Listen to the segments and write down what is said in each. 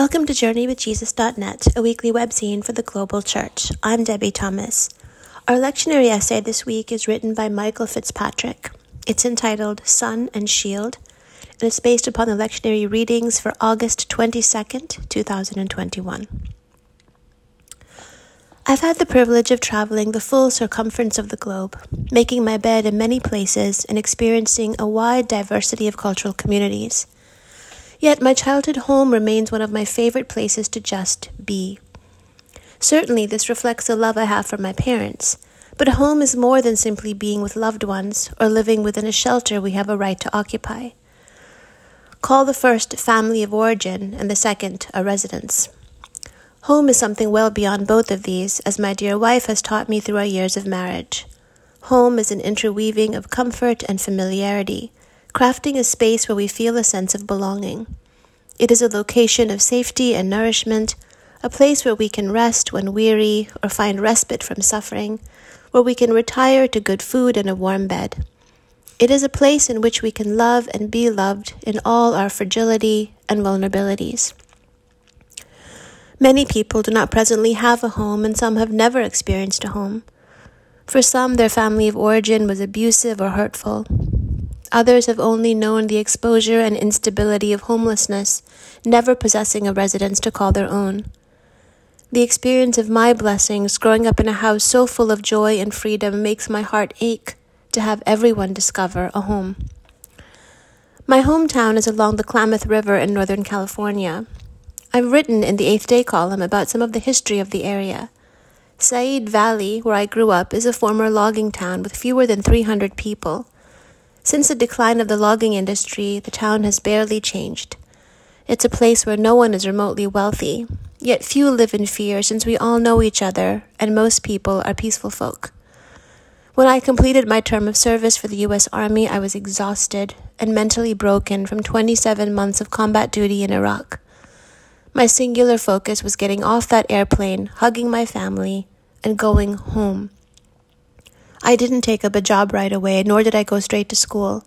Welcome to JourneyWithJesus.net, a weekly webzine for the global church. I'm Debie Thomas. Our lectionary essay this week is written by Michael Fitzpatrick. It's entitled Sun and Shield, and it's based upon the lectionary readings for August 22nd, 2021. I've had the privilege of traveling the full circumference of the globe, making my bed in many places and experiencing a wide diversity of cultural communities. Yet my childhood home remains one of my favorite places to just be. Certainly, this reflects the love I have for my parents, but home is more than simply being with loved ones or living within a shelter we have a right to occupy. Call the first family of origin and the second a residence. Home is something well beyond both of these, as my dear wife has taught me through our years of marriage. Home is an interweaving of comfort and familiarity crafting a space where we feel a sense of belonging. It is a location of safety and nourishment, a place where we can rest when weary or find respite from suffering, where we can retire to good food and a warm bed. It is a place in which we can love and be loved in all our fragility and vulnerabilities. Many people do not presently have a home, and some have never experienced a home. For some, their family of origin was abusive or hurtful. Others have only known the exposure and instability of homelessness, never possessing a residence to call their own. The experience of my blessings growing up in a house so full of joy and freedom makes my heart ache to have everyone discover a home. My hometown is along the Klamath River in Northern California. I've written in the Eighth Day column about some of the history of the area. Seiad Valley, where I grew up, is a former logging town with fewer than 300 people. Since the decline of the logging industry, the town has barely changed. It's a place where no one is remotely wealthy, yet few live in fear since we all know each other and most people are peaceful folk. When I completed my term of service for the U.S. Army, I was exhausted and mentally broken from 27 months of combat duty in Iraq. My singular focus was getting off that airplane, hugging my family, and going home. I didn't take up a job right away, nor did I go straight to school.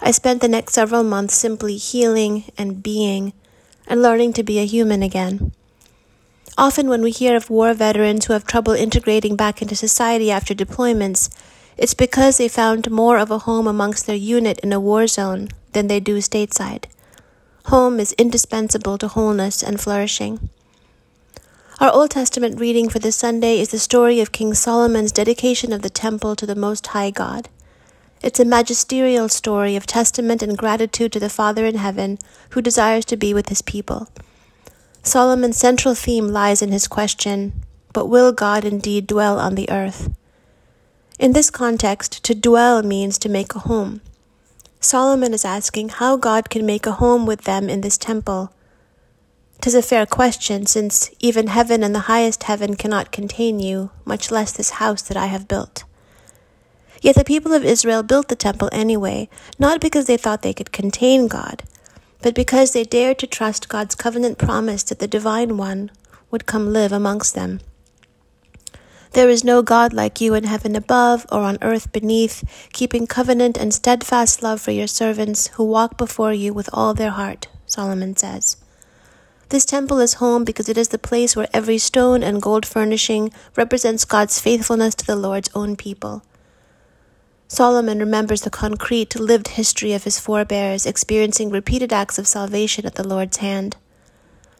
I spent the next several months simply healing and being and learning to be a human again. Often, when we hear of war veterans who have trouble integrating back into society after deployments, it's because they found more of a home amongst their unit in a war zone than they do stateside. Home is indispensable to wholeness and flourishing. Our Old Testament reading for this Sunday is the story of King Solomon's dedication of the temple to the Most High God. It's a magisterial story of testament and gratitude to the Father in heaven who desires to be with his people. Solomon's central theme lies in his question, But will God indeed dwell on the earth? In this context, to dwell means to make a home. Solomon is asking how God can make a home with them in this temple 'Tis a fair question, since even heaven and the highest heaven cannot contain you, much less this house that I have built. Yet the people of Israel built the temple anyway, not because they thought they could contain God, but because they dared to trust God's covenant promise that the Divine One would come live amongst them. There is no God like you in heaven above or on earth beneath, keeping covenant and steadfast love for your servants who walk before you with all their heart, Solomon says. This temple is home because it is the place where every stone and gold furnishing represents God's faithfulness to the Lord's own people. Solomon remembers the concrete, lived history of his forebears experiencing repeated acts of salvation at the Lord's hand.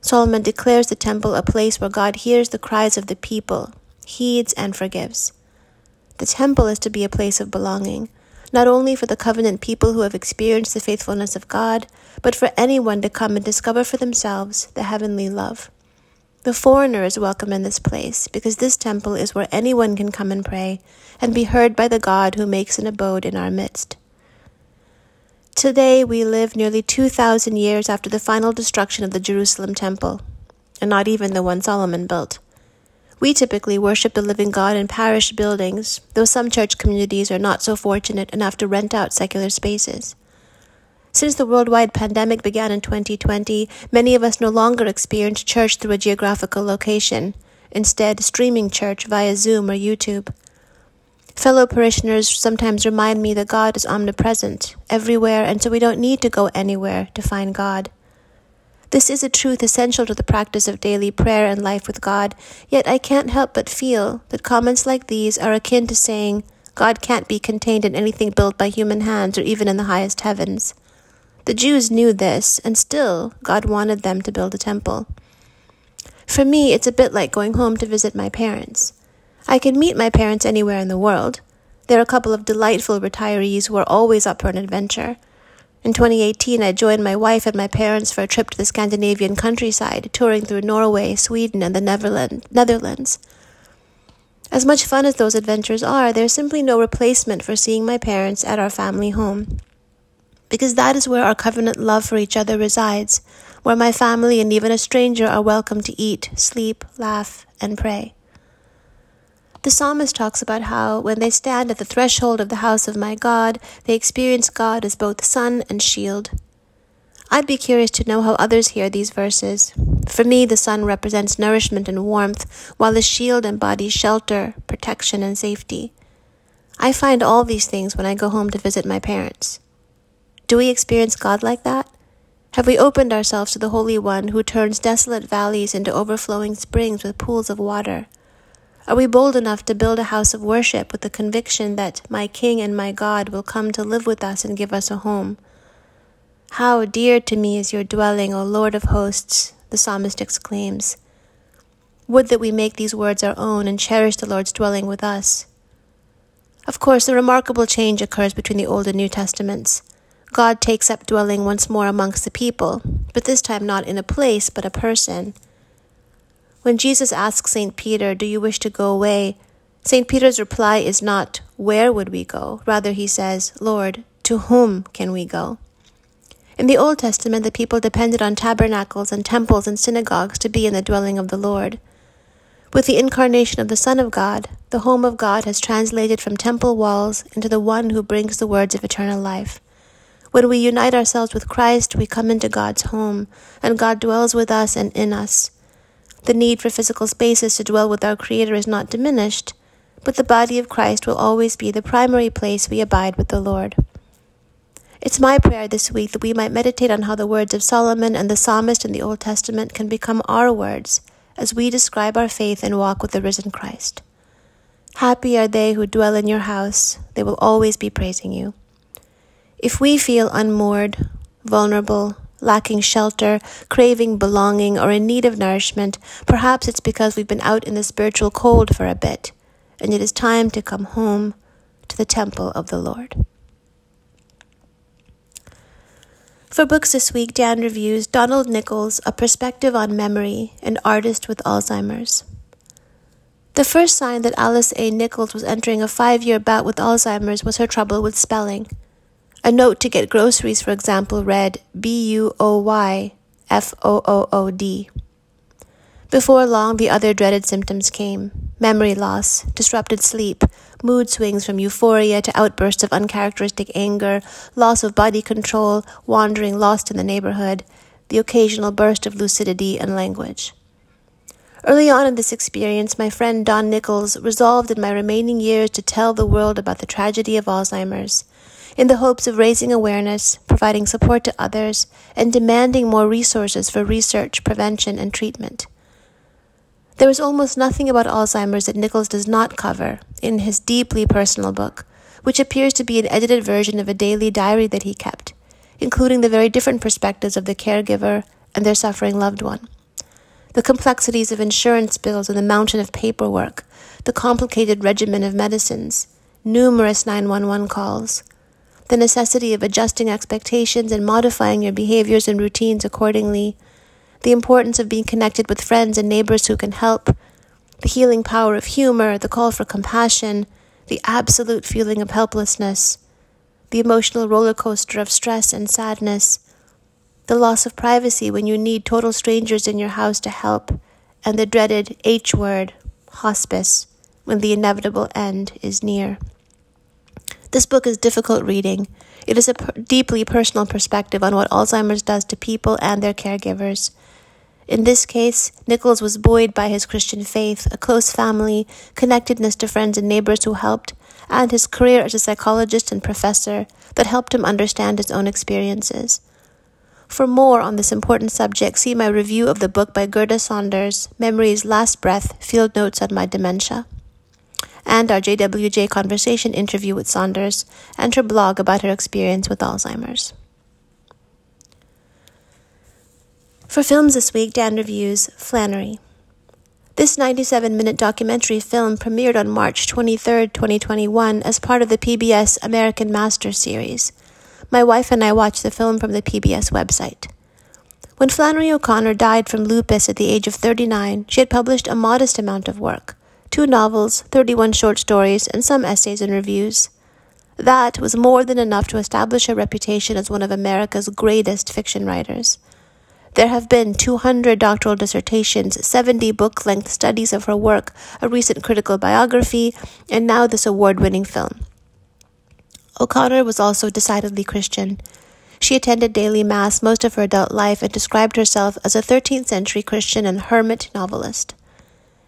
Solomon declares the temple a place where God hears the cries of the people, heeds, and forgives. The temple is to be a place of belonging, not only for the covenant people who have experienced the faithfulness of God, but for anyone to come and discover for themselves the heavenly love. The foreigner is welcome in this place, because this temple is where anyone can come and pray and be heard by the God who makes an abode in our midst. Today we live nearly 2,000 years after the final destruction of the Jerusalem temple, and not even the one Solomon built. We typically worship the living God in parish buildings, though some church communities are not so fortunate enough to rent out secular spaces. Since the worldwide pandemic began in 2020, many of us no longer experience church through a geographical location, instead, streaming church via Zoom or YouTube. Fellow parishioners sometimes remind me that God is omnipresent, everywhere, and so we don't need to go anywhere to find God. This is a truth essential to the practice of daily prayer and life with God, yet I can't help but feel that comments like these are akin to saying, God can't be contained in anything built by human hands or even in the highest heavens. The Jews knew this, and still God wanted them to build a temple. For me, it's a bit like going home to visit my parents. I can meet my parents anywhere in the world. They're a couple of delightful retirees who are always up for an adventure. In 2018, I joined my wife and my parents for a trip to the Scandinavian countryside, touring through Norway, Sweden, and the Netherlands. As much fun as those adventures are, there's simply no replacement for seeing my parents at our family home. Because that is where our covenant love for each other resides, where my family and even a stranger are welcome to eat, sleep, laugh, and pray. The psalmist talks about how, when they stand at the threshold of the house of my God, they experience God as both sun and shield. I'd be curious to know how others hear these verses. For me, the sun represents nourishment and warmth, while the shield embodies shelter, protection, and safety. I find all these things when I go home to visit my parents. Do we experience God like that? Have we opened ourselves to the Holy One who turns desolate valleys into overflowing springs with pools of water? Are we bold enough to build a house of worship with the conviction that my King and my God will come to live with us and give us a home? How dear to me is your dwelling, O Lord of hosts, the psalmist exclaims. Would that we make these words our own and cherish the Lord's dwelling with us. Of course, a remarkable change occurs between the Old and New Testaments. God takes up dwelling once more amongst the people, but this time not in a place, but a person. When Jesus asks St. Peter, Do you wish to go away? St. Peter's reply is not, Where would we go? Rather, he says, Lord, to whom can we go? In the Old Testament, the people depended on tabernacles and temples and synagogues to be in the dwelling of the Lord. With the incarnation of the Son of God, the home of God has translated from temple walls into the one who brings the words of eternal life. When we unite ourselves with Christ, we come into God's home, and God dwells with us and in us. The need for physical spaces to dwell with our Creator is not diminished, but the body of Christ will always be the primary place we abide with the Lord. It's my prayer this week that we might meditate on how the words of Solomon and the psalmist in the Old Testament can become our words as we describe our faith and walk with the risen Christ. Happy are they who dwell in your house, they will always be praising you. If we feel unmoored, vulnerable, lacking shelter, craving belonging, or in need of nourishment, perhaps it's because we've been out in the spiritual cold for a bit, and it is time to come home to the temple of the Lord. For books this week, Dan reviews Donald Nichols, A Perspective on Memory, an artist with Alzheimer's. The first sign that Alice A. Nichols was entering a five year bout with Alzheimer's was her trouble with spelling. A note to get groceries, for example, read B U O Y F O O O D. Before long, the other dreaded symptoms came memory loss, disrupted sleep, mood swings from euphoria to outbursts of uncharacteristic anger, loss of body control, wandering lost in the neighborhood, the occasional burst of lucidity and language. Early on in this experience, my friend Don Nichols resolved in my remaining years to tell the world about the tragedy of Alzheimer's in the hopes of raising awareness, providing support to others, and demanding more resources for research, prevention, and treatment. There is almost nothing about Alzheimer's that Nichols does not cover in his deeply personal book, which appears to be an edited version of a daily diary that he kept, including the very different perspectives of the caregiver and their suffering loved one. The complexities of insurance bills and the mountain of paperwork, the complicated regimen of medicines, numerous 911 calls, the necessity of adjusting expectations and modifying your behaviors and routines accordingly, the importance of being connected with friends and neighbors who can help, the healing power of humor, the call for compassion, the absolute feeling of helplessness, the emotional roller coaster of stress and sadness, the loss of privacy when you need total strangers in your house to help, and the dreaded H word, hospice, when the inevitable end is near. This book is difficult reading. It is a per- deeply personal perspective on what Alzheimer's does to people and their caregivers. In this case, Nichols was buoyed by his Christian faith, a close family, connectedness to friends and neighbors who helped, and his career as a psychologist and professor that helped him understand his own experiences. For more on this important subject, see my review of the book by Gerda Saunders, Memory's Last Breath Field Notes on My Dementia, and our JWJ Conversation interview with Saunders and her blog about her experience with Alzheimer's. For films this week, Dan reviews Flannery. This 97 minute documentary film premiered on March 23, 2021, as part of the PBS American Masters series. My wife and I watched the film from the PBS website. When Flannery O'Connor died from lupus at the age of 39, she had published a modest amount of work two novels, 31 short stories, and some essays and reviews. That was more than enough to establish her reputation as one of America's greatest fiction writers. There have been 200 doctoral dissertations, 70 book length studies of her work, a recent critical biography, and now this award winning film. O'Connor was also decidedly Christian. She attended daily Mass most of her adult life and described herself as a 13th century Christian and hermit novelist.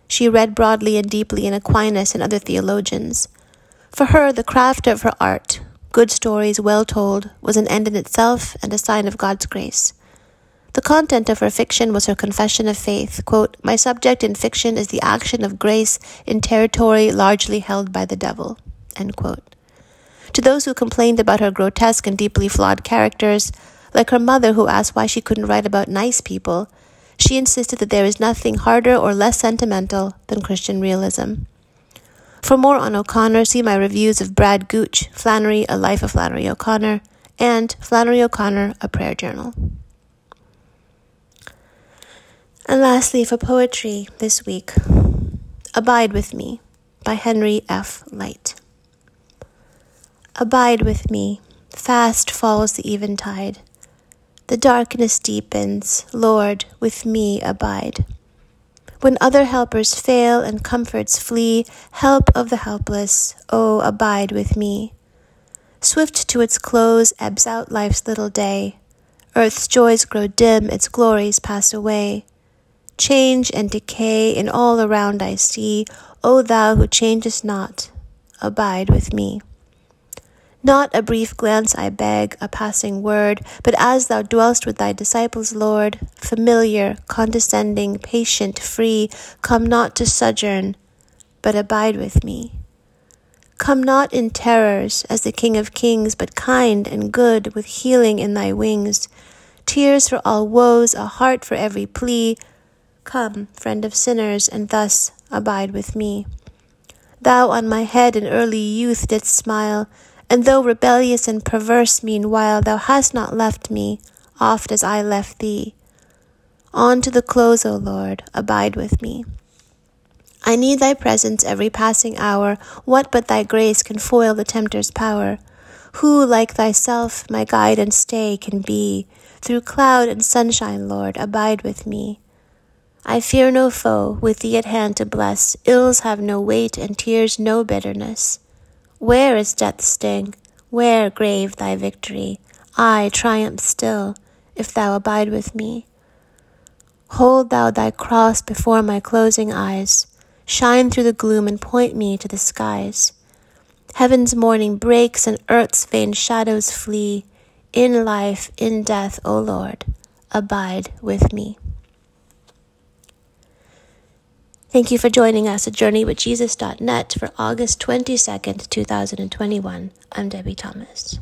She read broadly and deeply in Aquinas and other theologians. For her, the craft of her art, good stories well told, was an end in itself and a sign of God's grace. The content of her fiction was her confession of faith. Quote, My subject in fiction is the action of grace in territory largely held by the devil. To those who complained about her grotesque and deeply flawed characters, like her mother who asked why she couldn't write about nice people, she insisted that there is nothing harder or less sentimental than Christian realism. For more on O'Connor, see my reviews of Brad Gooch, Flannery, A Life of Flannery O'Connor, and Flannery O'Connor, A Prayer Journal. And lastly, for poetry this week, Abide with Me by Henry F. Lyte. Abide with me, fast falls the eventide. The darkness deepens, Lord, with me abide. When other helpers fail and comforts flee, help of the helpless, oh, abide with me. Swift to its close ebbs out life's little day. Earth's joys grow dim, its glories pass away. Change and decay in all around I see, O thou who changest not, abide with me. Not a brief glance I beg, a passing word, but as thou dwellst with thy disciples, Lord, familiar, condescending, patient, free, come not to sojourn, but abide with me. Come not in terrors as the King of Kings, but kind and good, with healing in thy wings. Tears for all woes, a heart for every plea, Come, friend of sinners, and thus abide with me. Thou on my head in early youth didst smile, and though rebellious and perverse meanwhile, thou hast not left me, oft as I left thee. On to the close, O Lord, abide with me. I need thy presence every passing hour. What but thy grace can foil the tempter's power? Who, like thyself, my guide and stay can be? Through cloud and sunshine, Lord, abide with me. I fear no foe, with thee at hand to bless. Ills have no weight, and tears no bitterness. Where is death's sting? Where, grave, thy victory? I triumph still, if thou abide with me. Hold thou thy cross before my closing eyes. Shine through the gloom and point me to the skies. Heaven's morning breaks and earth's vain shadows flee. In life, in death, O Lord, abide with me. Thank you for joining us at JourneyWithJesus.net for August 22nd, 2021. I'm Debie Thomas.